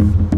Thank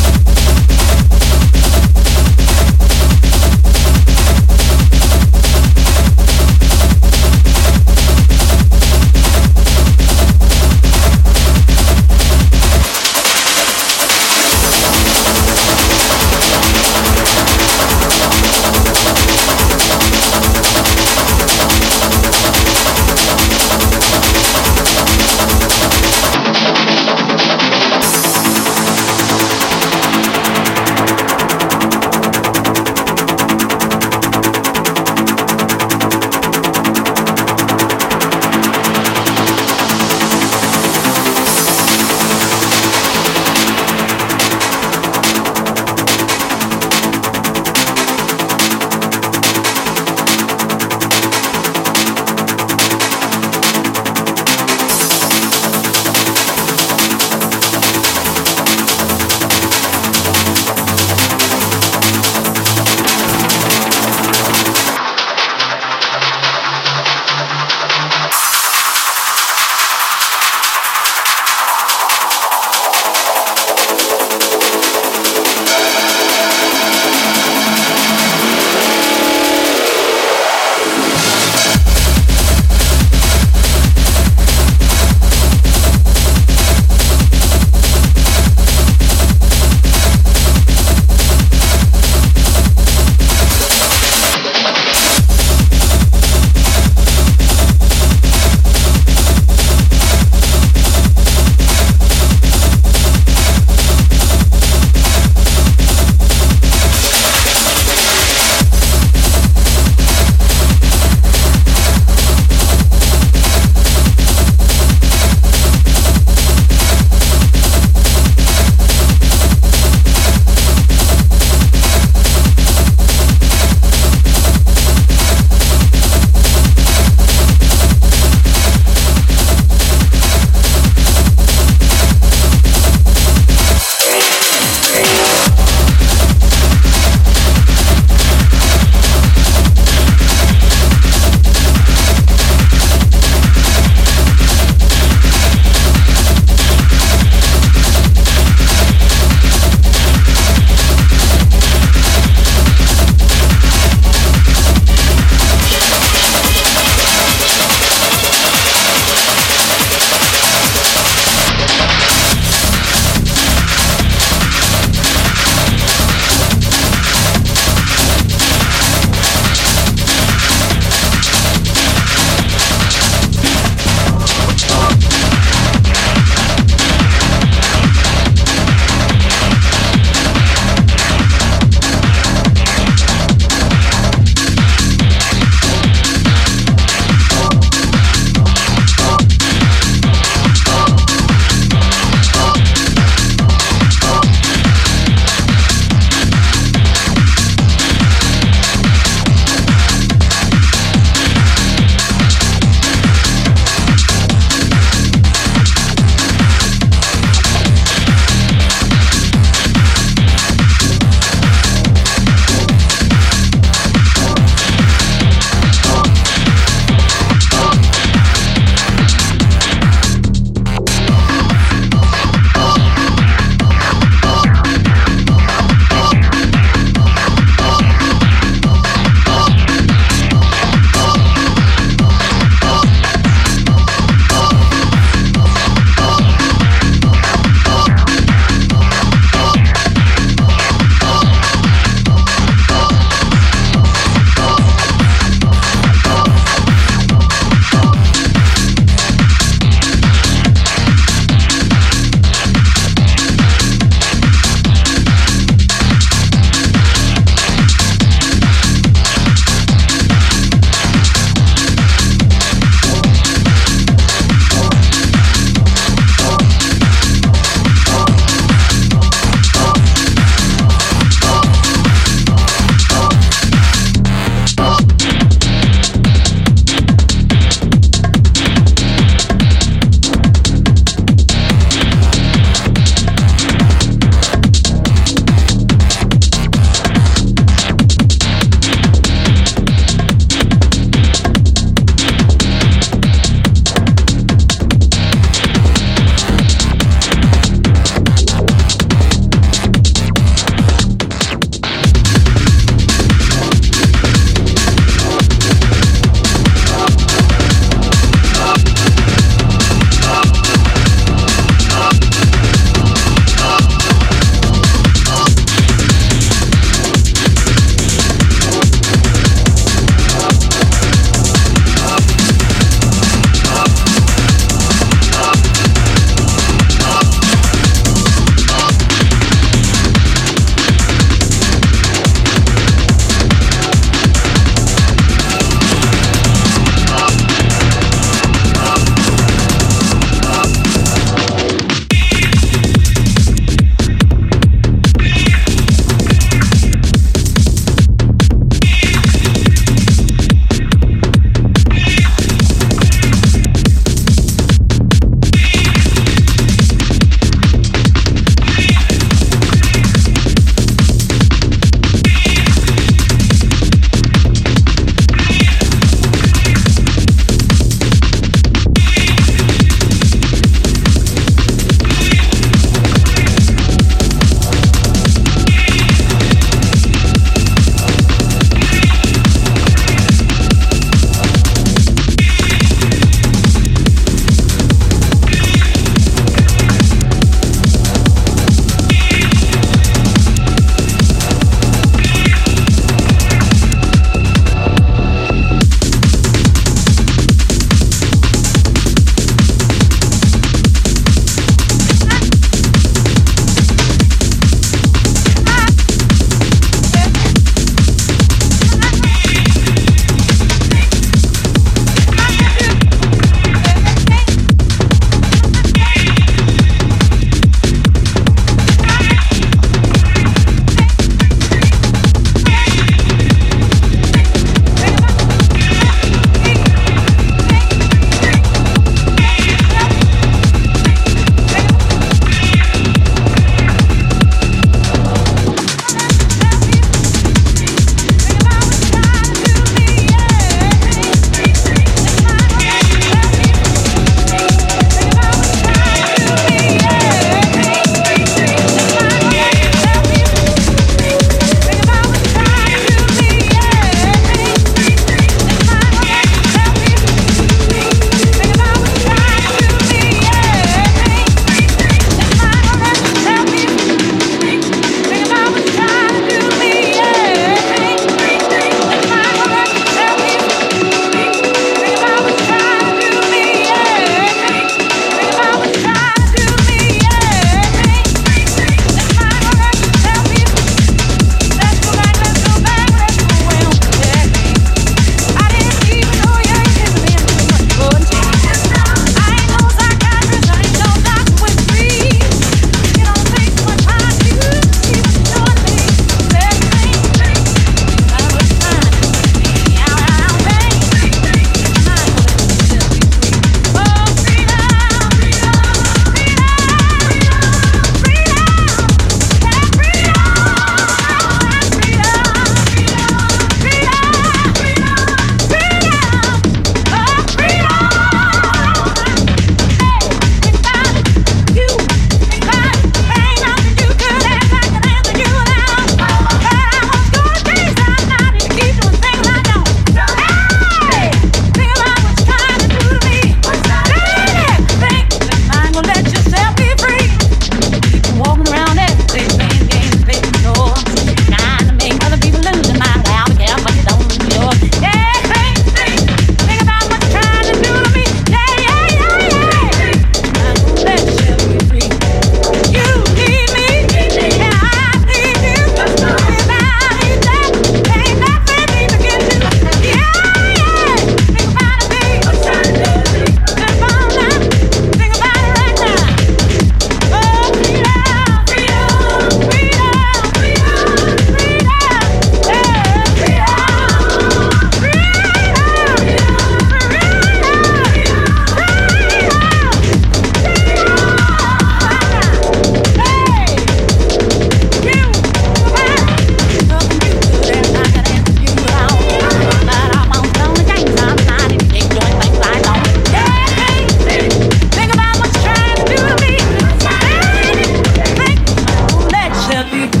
happy.